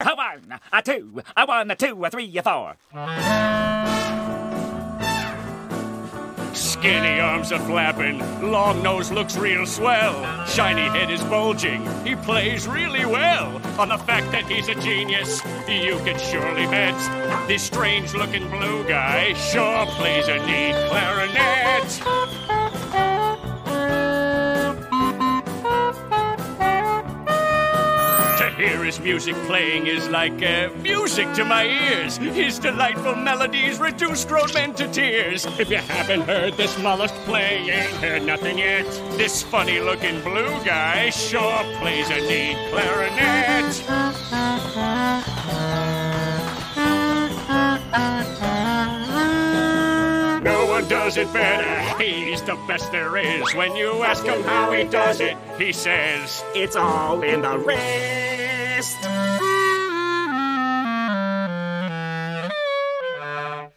A one, a two, a one, a two, a three, a four. Skinny arms are flapping, long nose looks real swell, shiny head is bulging, he plays really well. On the fact that he's a genius, you can surely bet. This strange looking blue guy sure plays a neat clarinet. Hear his music playing is like uh, music to my ears. His delightful melodies reduce grown men to tears. If you haven't heard this mollusk play, you ain't heard nothing yet. This funny looking blue guy sure plays a neat clarinet. No one does it better. He's the best there is. When you ask him how he does it, he says, It's all in the red best.